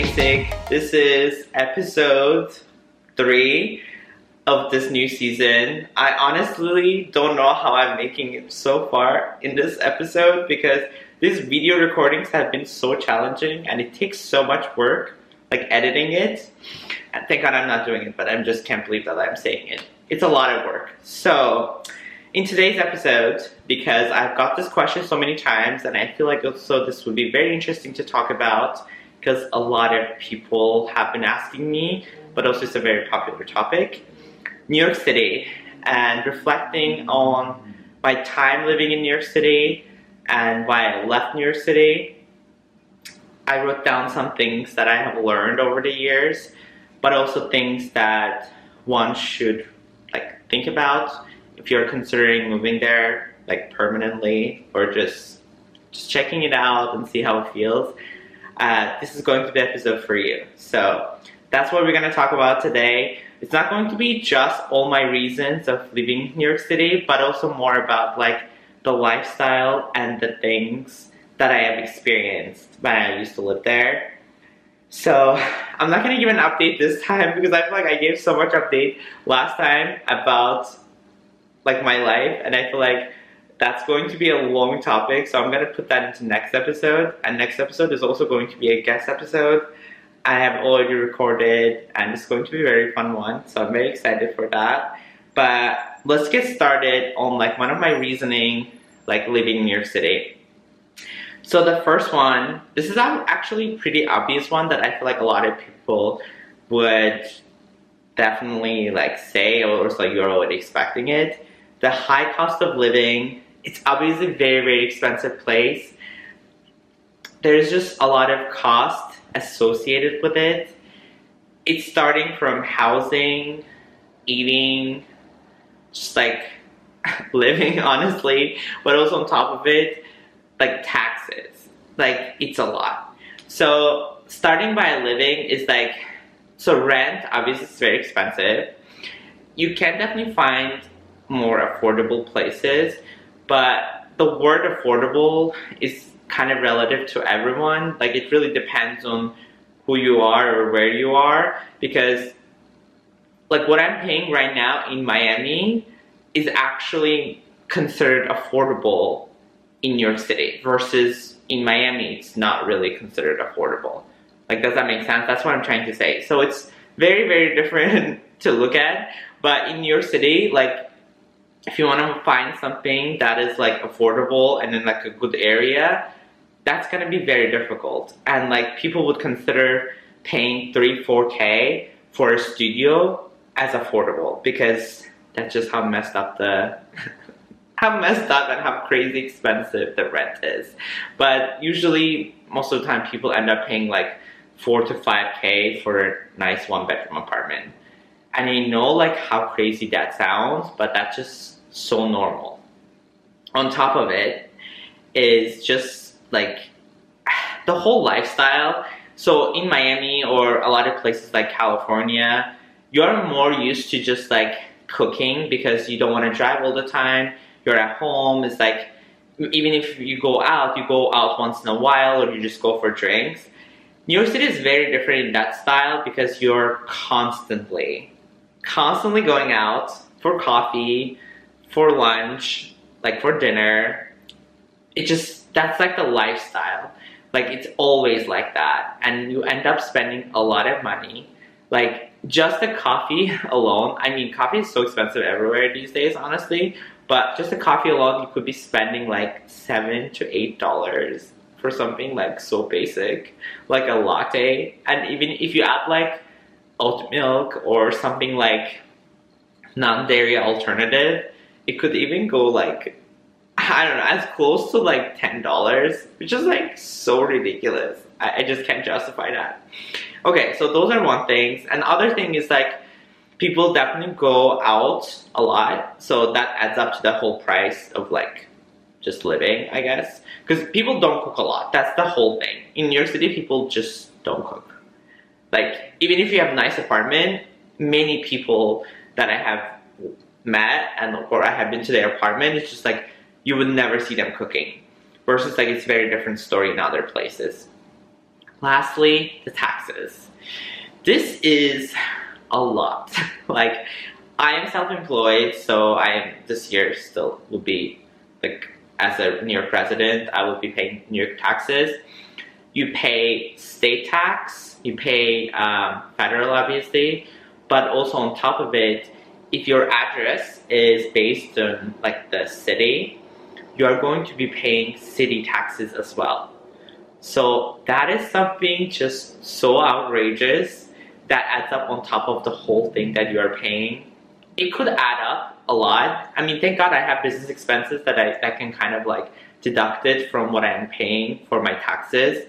Basic. This is episode three of this new season. I honestly don't know how I'm making it so far in this episode because these video recordings have been so challenging and it takes so much work, like editing it. And thank God I'm not doing it, but I just can't believe that I'm saying it. It's a lot of work. So, in today's episode, because I've got this question so many times, and I feel like also this would be very interesting to talk about because a lot of people have been asking me, but also it's a very popular topic. New York City and reflecting on my time living in New York City and why I left New York City. I wrote down some things that I have learned over the years, but also things that one should like think about if you're considering moving there like permanently or just just checking it out and see how it feels. Uh, this is going to be the episode for you. So that's what we're going to talk about today. It's not going to be just all my reasons of leaving in New York City, but also more about like the lifestyle and the things that I have experienced when I used to live there. So I'm not gonna give an update this time because I feel like I gave so much update last time about like my life and I feel like that's going to be a long topic so I'm going to put that into next episode. And next episode is also going to be a guest episode. I have already recorded and it's going to be a very fun one so I'm very excited for that. But let's get started on like one of my reasoning like living in New York City. So the first one this is actually pretty obvious one that I feel like a lot of people would definitely like say or it's like you're already expecting it. The high cost of living, it's obviously a very, very expensive place. There's just a lot of cost associated with it. It's starting from housing, eating, just like living, honestly, but also on top of it, like taxes. Like, it's a lot. So, starting by living is like, so rent, obviously, is very expensive. You can definitely find more affordable places. But the word affordable is kind of relative to everyone. Like it really depends on who you are or where you are because like what I'm paying right now in Miami is actually considered affordable in York City versus in Miami it's not really considered affordable. Like does that make sense? That's what I'm trying to say. So it's very very different to look at, but in York City like if you want to find something that is like affordable and in like a good area, that's gonna be very difficult. And like people would consider paying three, four K for a studio as affordable because that's just how messed up the how messed up and how crazy expensive the rent is. But usually most of the time people end up paying like four to five K for a nice one bedroom apartment. And I know like how crazy that sounds, but that's just so normal. On top of it is just like the whole lifestyle. So in Miami or a lot of places like California, you're more used to just like cooking because you don't want to drive all the time. You're at home. It's like even if you go out, you go out once in a while or you just go for drinks. New York City is very different in that style because you're constantly, constantly going out for coffee, for lunch, like for dinner. It just, that's like the lifestyle. Like it's always like that. And you end up spending a lot of money. Like just the coffee alone, I mean, coffee is so expensive everywhere these days, honestly. But just the coffee alone, you could be spending like seven to eight dollars for something like so basic, like a latte. And even if you add like oat milk or something like non-dairy alternative, it could even go like I don't know, as close to like ten dollars, which is like so ridiculous. I, I just can't justify that. Okay, so those are one things, and other thing is like people definitely go out a lot, so that adds up to the whole price of like just living, I guess. Because people don't cook a lot. That's the whole thing. In New York City, people just don't cook. Like even if you have a nice apartment, many people that I have met and or I have been to their apartment, it's just like you would never see them cooking. versus like it's a very different story in other places. Lastly, the taxes. This is a lot. like I am self-employed, so I am this year still will be like as a New York resident, I will be paying New York taxes. You pay state tax, you pay um, federal obviously, but also on top of it, if your address is based on like the city, you are going to be paying city taxes as well. So that is something just so outrageous that adds up on top of the whole thing that you are paying. It could add up a lot. I mean, thank God I have business expenses that I that can kind of like deduct it from what I'm paying for my taxes.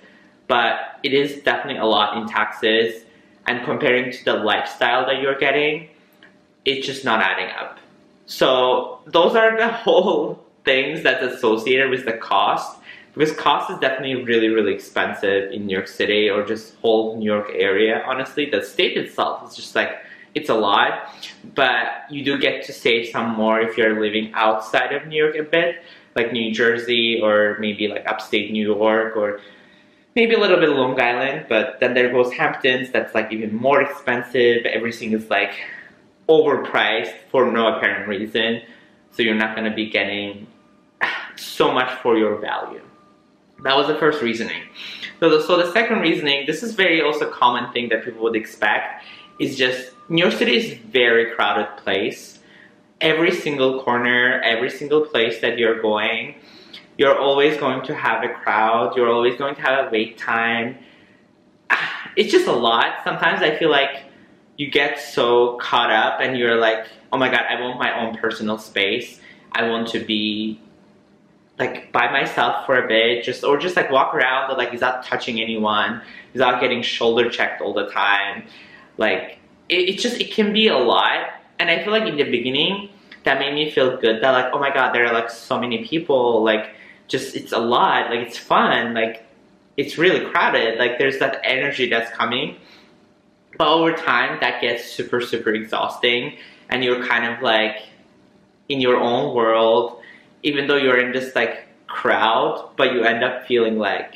But it is definitely a lot in taxes. And comparing to the lifestyle that you're getting, it's just not adding up. So those are the whole things that's associated with the cost because cost is definitely really really expensive in New York City or just whole New York area honestly the state itself is just like it's a lot but you do get to save some more if you're living outside of New York a bit like New Jersey or maybe like upstate New York or maybe a little bit Long Island but then there goes Hamptons that's like even more expensive everything is like overpriced for no apparent reason so you're not to be getting so much for your value. That was the first reasoning. So the, so the second reasoning, this is very also common thing that people would expect, is just New York City is very crowded place. Every single corner, every single place that you're going, you're always going to have a crowd. You're always going to have a wait time. It's just a lot. Sometimes I feel like you get so caught up and you're like, oh my god, I want my own personal space. I want to be like by myself for a bit, just or just like walk around, but like without touching anyone, without getting shoulder checked all the time. Like it, it just it can be a lot, and I feel like in the beginning that made me feel good. That like oh my god, there are like so many people. Like just it's a lot. Like it's fun. Like it's really crowded. Like there's that energy that's coming. But over time, that gets super, super exhausting and you're kind of like in your own world, even though you're in this like crowd, but you end up feeling like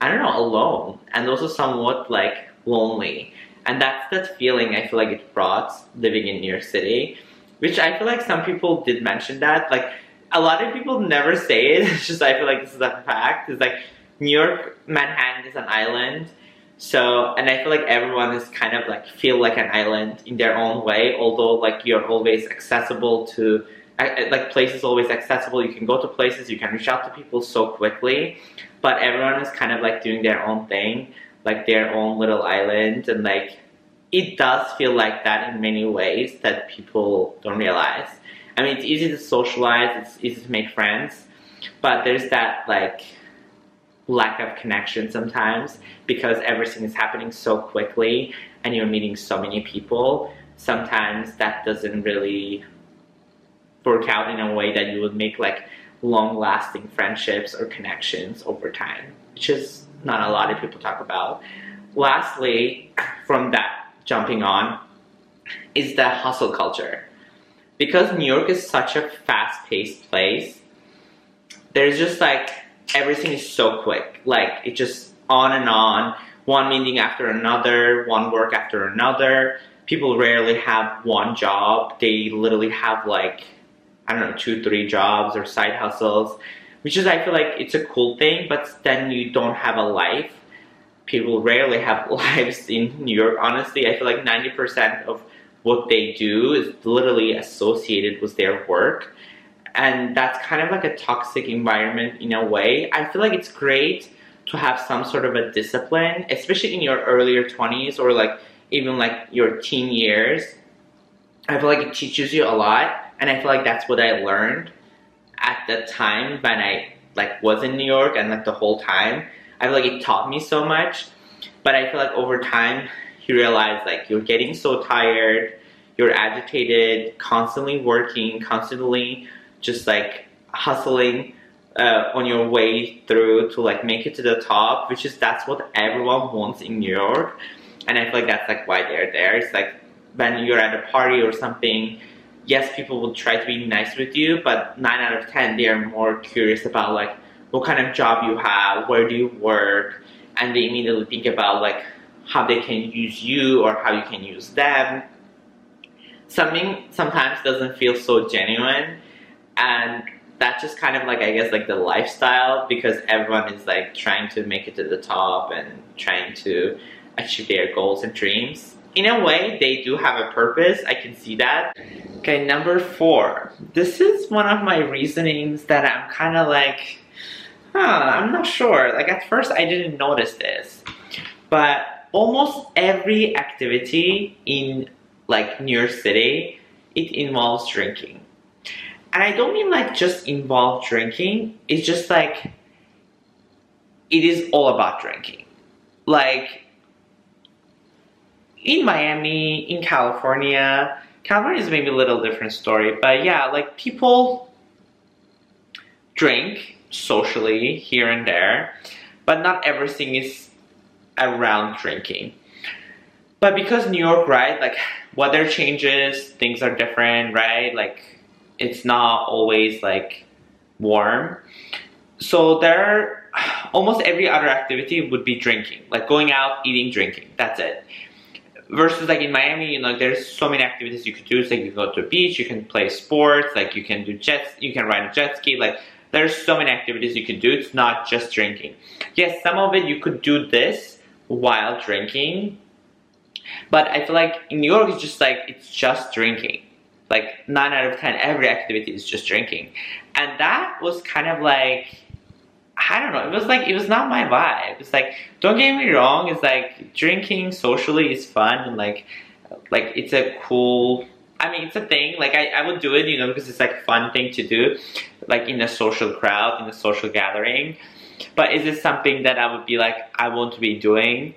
I don't know, alone and also somewhat like lonely. And that's that feeling I feel like it brought living in New York City, which I feel like some people did mention that. Like a lot of people never say it. It's just I feel like this is a fact. It's like New York, Manhattan is an island so, and I feel like everyone is kind of like feel like an island in their own way, although like you're always accessible to, like places always accessible. You can go to places, you can reach out to people so quickly, but everyone is kind of like doing their own thing, like their own little island, and like it does feel like that in many ways that people don't realize. I mean, it's easy to socialize, it's easy to make friends, but there's that like lack of connection sometimes because everything is happening so quickly and you're meeting so many people. Sometimes that doesn't really work out in a way that you would make like long lasting friendships or connections over time, which is not a lot of people talk about. Lastly, from that jumping on, is the hustle culture. Because New York is such a fast paced place, there's just like everything is so quick. Like it just on and on, one meeting after another, one work after another. People rarely have one job. They literally have like I don't know, two, three jobs or side hustles, which is I feel like it's a cool thing, but then you don't have a life. People rarely have lives in New York, honestly. I feel like 90% of what they do is literally associated with their work and that's kind of like a toxic environment in a way. I feel like it's great to have some sort of a discipline, especially in your earlier 20s or like even like your teen years. I feel like it teaches you a lot, and I feel like that's what I learned at the time when I like was in New York and like the whole time. I feel like it taught me so much, but I feel like over time you realize like you're getting so tired, you're agitated, constantly working, constantly just like hustling uh, on your way through to like make it to the top, which is that's what everyone wants in New York. And I feel like that's like why they're there. It's like when you're at a party or something, yes, people will try to be nice with you, but nine out of ten, they are more curious about like what kind of job you have, where do you work, and they immediately think about like how they can use you or how you can use them. Something sometimes doesn't feel so genuine, and that's just kind of like I guess like the lifestyle because everyone is like trying to make it to the top and trying to achieve their goals and dreams. In a way, they do have a purpose. I can see that. Okay, number four. This is one of my reasonings that I'm kind of like, huh, I'm not sure. Like at first, I didn't notice this, but almost every activity in like New York City, it involves drinking. And I don't mean like just involve drinking. It's just like it is all about drinking. Like in Miami, in California, California is maybe a little different story, but yeah, like people drink socially here and there, but not everything is around drinking. But because New York, right, like weather changes, things are different, right? Like it's not always like warm. So there are almost every other activity would be drinking, like going out, eating, drinking. That's it. Versus like in Miami, you know, there's so many activities you could do. It's like you can go to a beach, you can play sports, like you can do jets, you can ride a jet ski, like there's so many activities you can do. It's not just drinking. Yes, some of it you could do this while drinking, but I feel like in New York it's just like it's just drinking. Like nine out of ten, every activity is just drinking, and that was kind of like I don't know. It was like it was not my vibe. It's like don't get me wrong. It's like drinking socially is fun and like like it's a cool. I mean, it's a thing. Like I, I would do it, you know, because it's like a fun thing to do, like in a social crowd, in a social gathering. But is this something that I would be like I want to be doing,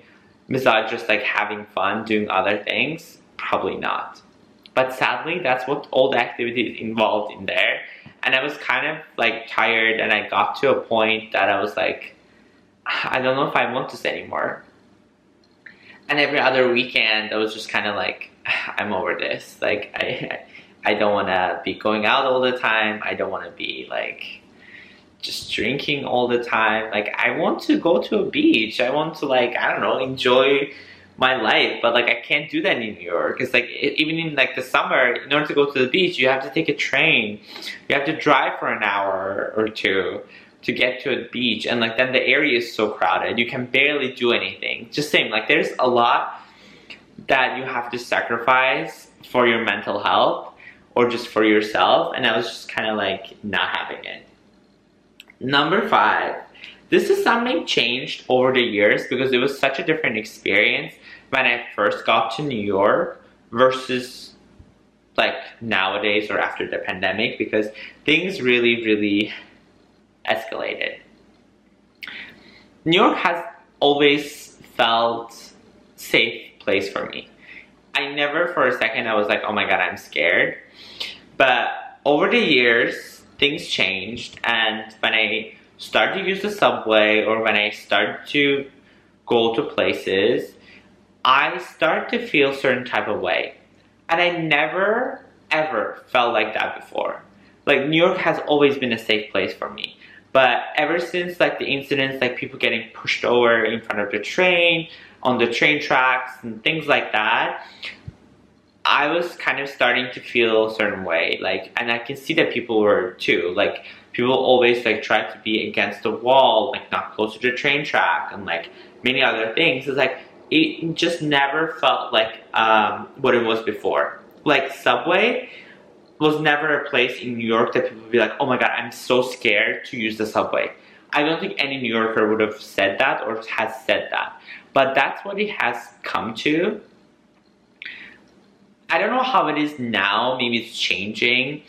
besides just like having fun doing other things? Probably not. But sadly, that's what all the activities involved in there and I was kind of like tired and I got to a point that I was like I don't know if I want this anymore. And every other weekend I was just kind of like I'm over this. Like I I don't want to be going out all the time. I don't want to be like just drinking all the time. Like I want to go to a beach. I want to like I don't know, enjoy my life but like i can't do that in new york it's like even in like the summer in order to go to the beach you have to take a train you have to drive for an hour or two to get to a beach and like then the area is so crowded you can barely do anything just same like there's a lot that you have to sacrifice for your mental health or just for yourself and i was just kind of like not having it number five this is something changed over the years because it was such a different experience when I first got to New York versus like nowadays or after the pandemic because things really, really escalated. New York has always felt safe place for me. I never for a second I was like, oh my god, I'm scared. But over the years, things changed and when I started to use the subway or when I started to go to places, I start to feel certain type of way. And I never ever felt like that before. Like New York has always been a safe place for me. But ever since like the incidents like people getting pushed over in front of the train, on the train tracks and things like that, I was kind of starting to feel a certain way. Like and I can see that people were too. Like people always like try to be against the wall, like not close to train track and like many other things. It's like it just never felt like um, what it was before. Like Subway was never a place in New York that people would be like, oh my god, I'm so scared to use the subway. I don't think any New Yorker would have said that or has said that. But that's what it has come to. I don't know how it is now, maybe it's changing,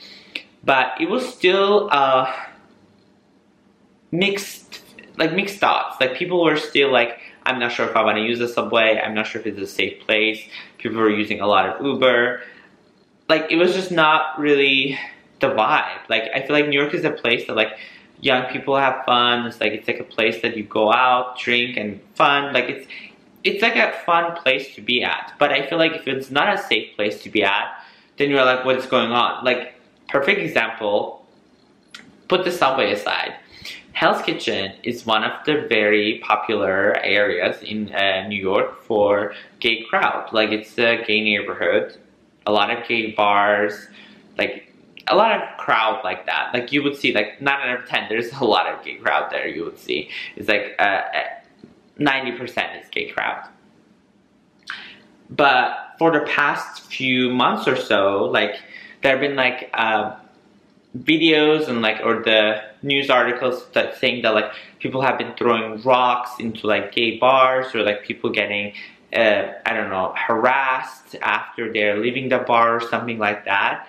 but it was still uh, mixed, like mixed thoughts. Like people were still like, I'm not sure if I want to use the subway. I'm not sure if it's a safe place. People were using a lot of Uber. Like, it was just not really the vibe. Like, I feel like New York is a place that, like, young people have fun. It's like, it's like a place that you go out, drink, and fun. Like, it's, it's like a fun place to be at. But I feel like if it's not a safe place to be at, then you're like, what's going on? Like, perfect example, put the subway aside. Hell's Kitchen is one of the very popular areas in uh, New York for gay crowd. Like it's a gay neighborhood, a lot of gay bars, like a lot of crowd like that. Like you would see, like nine out of ten, there's a lot of gay crowd there. You would see it's like uh, uh, ninety uh, percent is gay crowd. But for the past few months or so, like there have been like uh, videos and like or the news articles that saying that like people have been throwing rocks into like gay bars or like people getting uh, I don't know harassed after they're leaving the bar or something like that.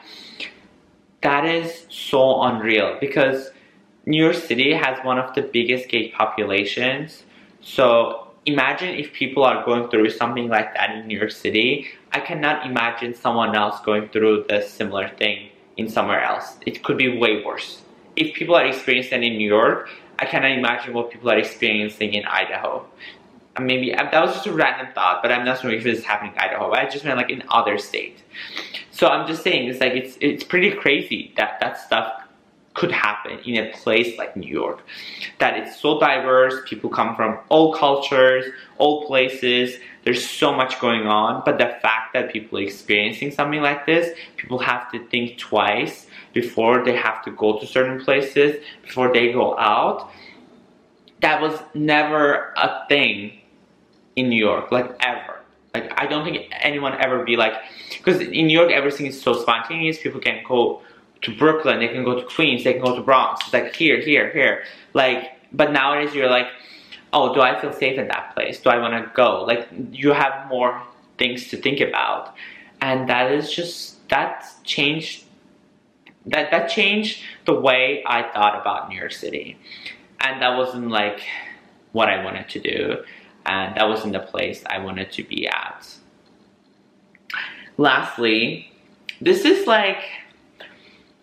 That is so unreal because New York City has one of the biggest gay populations. So imagine if people are going through something like that in New York City. I cannot imagine someone else going through the similar thing in somewhere else. It could be way worse. If people are experiencing in New York, I cannot imagine what people are experiencing in Idaho. Maybe uh, that was just a random thought, but I'm not sure if this is happening in Idaho. I just meant like in other states. So I'm just saying, it's like it's it's pretty crazy that that stuff could happen in a place like New York. That it's so diverse, people come from all cultures, all places, there's so much going on, but the fact that people are experiencing something like this, people have to think twice before they have to go to certain places, before they go out. That was never a thing in New York, like ever. Like I don't think anyone ever be like, because in New York everything is so spontaneous. People can go to Brooklyn, they can go to Queens, they can go to Bronx. It's like here, here, here. Like, but nowadays you're like, oh, do I feel safe in that place? Do I want to go? Like, you have more things to think about, and that is just that changed. That that changed the way I thought about New York City, and that wasn't like what I wanted to do, and that wasn't the place I wanted to be at. Lastly, this is like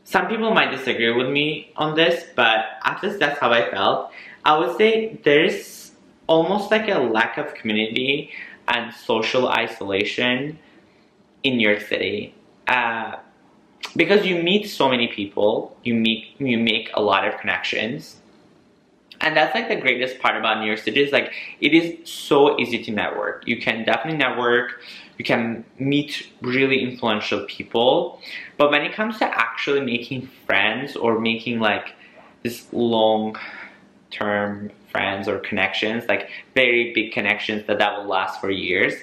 some people might disagree with me on this, but at least that's how I felt. I would say there's almost like a lack of community and social isolation in New York City. Uh, because you meet so many people, you meet you make a lot of connections. And that's like the greatest part about New York City is like it is so easy to network. You can definitely network you can meet really influential people. But when it comes to actually making friends or making like this long term friends or connections, like very big connections that that will last for years,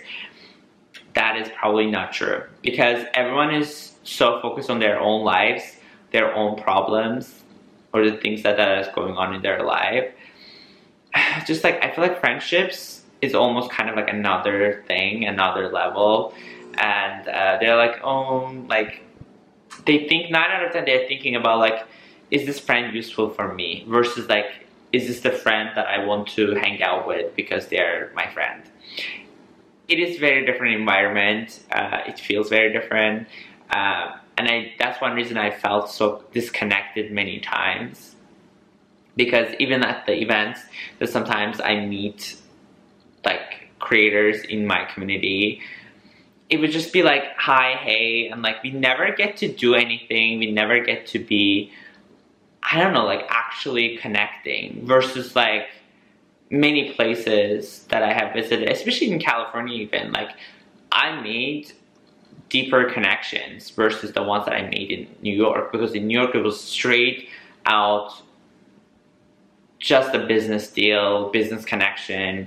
that is probably not true because everyone is so focused on their own lives, their own problems, or the things that, that is going on in their life. Just like I feel like friendships is almost kind of like another thing, another level. And uh, they're like, oh, like, they think nine out of ten, they're thinking about like, is this friend useful for me? Versus like, is this the friend that I want to hang out with because they're my friend? It is very different environment. Uh, it feels very different. Uh, and I, that's one reason I felt so disconnected many times because even at the events that sometimes I meet like creators in my community it would just be like hi hey and like we never get to do anything we never get to be i don't know like actually connecting versus like many places that i have visited especially in california even like i made deeper connections versus the ones that i made in new york because in new york it was straight out just a business deal business connection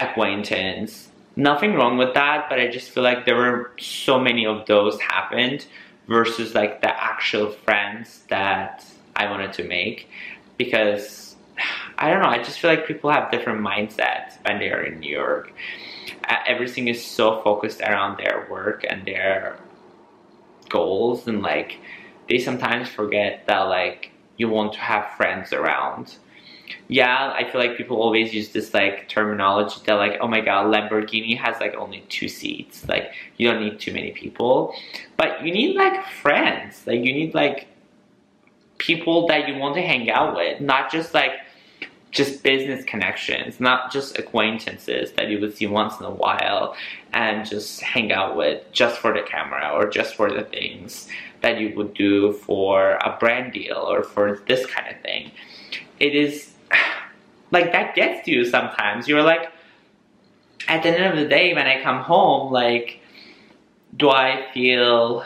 acquaintance. Nothing wrong with that, but I just feel like there were so many of those happened versus like the actual friends that I wanted to make because I don't know, I just feel like people have different mindsets when they are in New York. Everything is so focused around their work and their goals and like they sometimes forget that like you want to have friends around yeah, I feel like people always use this like terminology that like, oh my god, Lamborghini has like only two seats. Like you don't need too many people. But you need like friends. Like you need like people that you want to hang out with. Not just like just business connections, not just acquaintances that you would see once in a while and just hang out with just for the camera or just for the things that you would do for a brand deal or for this kind of thing. It is like that gets to you sometimes. You're like, at the end of the day, when I come home, like, do I feel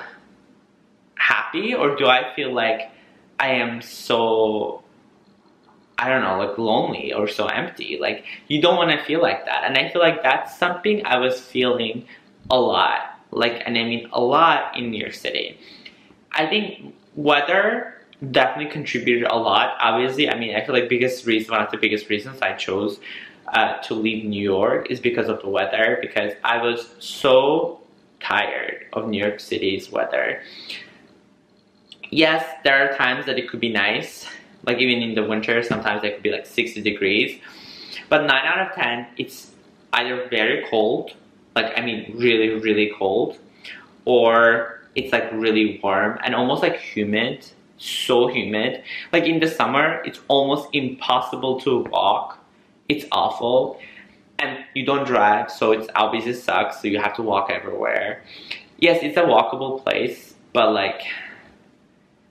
happy or do I feel like I am so I don't know, like lonely or so empty. Like you don't want to feel like that. And I feel like that's something I was feeling a lot. Like and I mean a lot in New York City. I think weather definitely contributed a lot. Obviously, I mean I feel like biggest reason one of the biggest reasons I chose uh, to leave New York is because of the weather because I was so tired of New York City's weather. Yes, there are times that it could be nice like even in the winter, sometimes it could be like 60 degrees. But 9 out of 10, it's either very cold, like I mean really, really cold, or it's like really warm and almost like humid, so humid. Like in the summer, it's almost impossible to walk. It's awful. And you don't drive, so it's obviously sucks, so you have to walk everywhere. Yes, it's a walkable place, but like,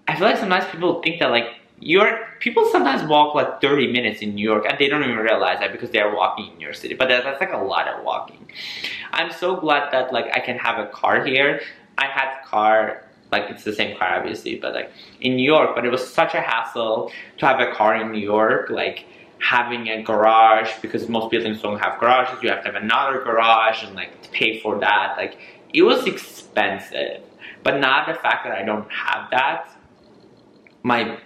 I feel like sometimes people think that like you're people sometimes walk like 30 minutes in New York and they don't even realize that because they're walking in New York City. But that, that's like a lot of walking. I'm so glad that like I can have a car here. I had car like it's the same car obviously, but like in New York, but it was such a hassle to have a car in New York, like having a garage because most buildings don't have garages. You have to have another garage and like to pay for that. Like it was expensive. But not the fact that I don't have that. My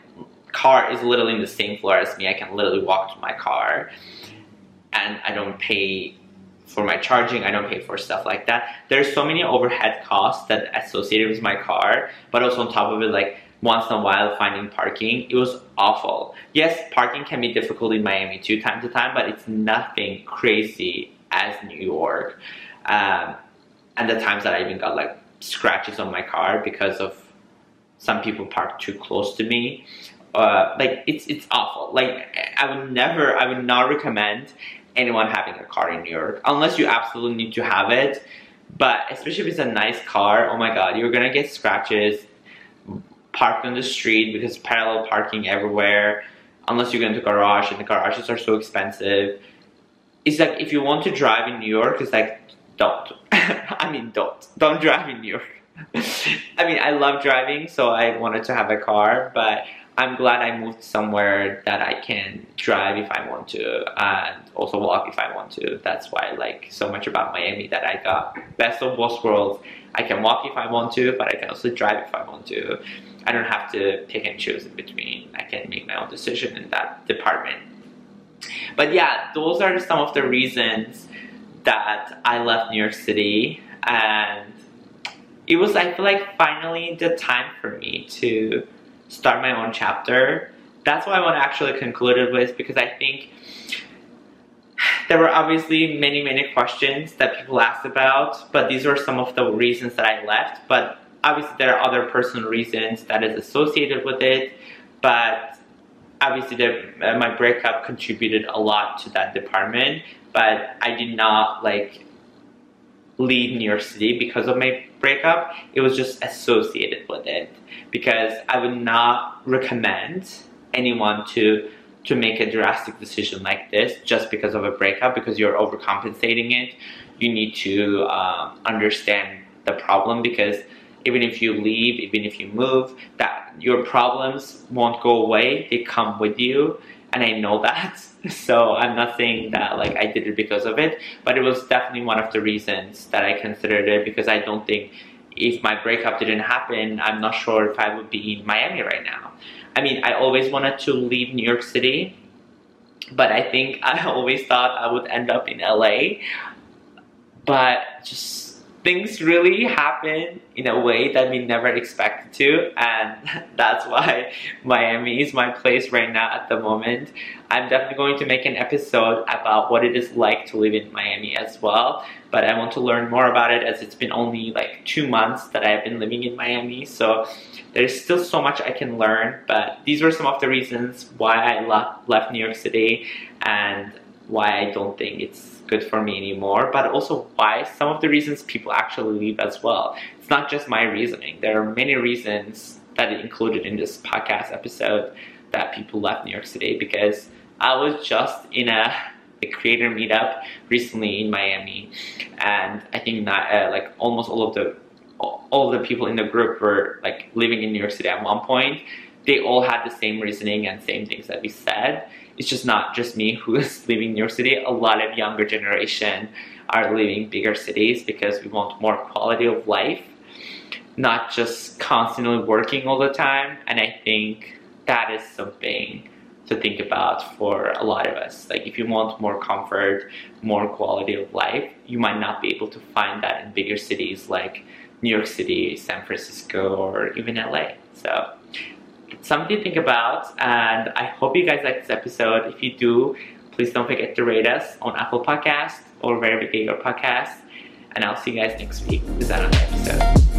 car is literally in the same floor as me. I can literally walk to my car and I don't pay for my charging. I don't pay for stuff like that. There's so many overhead costs that associated with my car, but also on top of it, like once in a while finding parking, it was awful. Yes, parking can be difficult in Miami too, time to time, but it's nothing crazy as New York. Um, and the times that I even got like scratches on my car because of some people parked too close to me uh, like it's it's awful. Like I would never, I would not recommend anyone having a car in New York unless you absolutely need to have it. But especially if it's a nice car, oh my god, you're gonna get scratches parked on the street because parallel parking everywhere. Unless you go into garage, and the garages are so expensive. It's like if you want to drive in New York, it's like don't. I mean, don't don't drive in New York. I mean, I love driving, so I wanted to have a car, but I'm glad I moved somewhere that I can drive if I want to and also walk if I want to. That's why I like so much about Miami that I got best of both worlds. I can walk if I want to, but I can also drive if I want to. I don't have to pick and choose in between. I can make my own decision in that department. But yeah, those are some of the reasons that I left New York City and it was I feel like finally the time for me to start my own chapter. That's what I want to actually conclude it with because I think there were obviously many, many questions that people asked about, but these were some of the reasons that I left. But obviously there are other personal reasons that is associated with it, but obviously the, uh, my breakup contributed a lot to that department, but I did not like leave New York City because of my breakup. It was just associated with it because I would not recommend anyone to to make a drastic decision like this just because of a breakup because you're overcompensating it. You need to um, understand the problem because even if you leave, even if you move, that your problems won't go away. They come with you, and I know that. So I'm not saying that like I did it because of it, but it was definitely one of the reasons that I considered it because I don't think if my breakup didn't happen, I'm not sure if I would be in Miami right now. I mean, I always wanted to leave New York City, but I think I always thought I would end up in LA. But just things really happen in a way that we never expected to and that's why Miami is my place right now at the moment. I'm definitely going to make an episode about what it is like to live in Miami as well but I want to learn more about it as it's been only like two months that I've been living in Miami so there's still so much I can learn but these were some of the reasons why I left, New York City and why I don't think it's good for me anymore, but also why some of the reasons people actually leave as well. It's not just my reasoning. There are many reasons that it included in this podcast episode that people left New York City because I was just in a, a creator meetup recently in Miami, and I think not uh, like almost all of the all of the people in the group were like living in New York City at one point. They all had the same reasoning and same things that we said it's just not just me who is living New York City. A lot of younger generation are living bigger cities because we want more quality of life, not just constantly working all the time. And I think that is something to think about for a lot of us. Like if you want more comfort, more quality of life, you might not be able to find that in bigger cities like New York City, San Francisco, or even LA. So something to think about and I hope you guys like this episode. If you do, please don't forget to rate us on Apple Podcast or wherever you get your podcast. And I'll see you guys next week with another episode.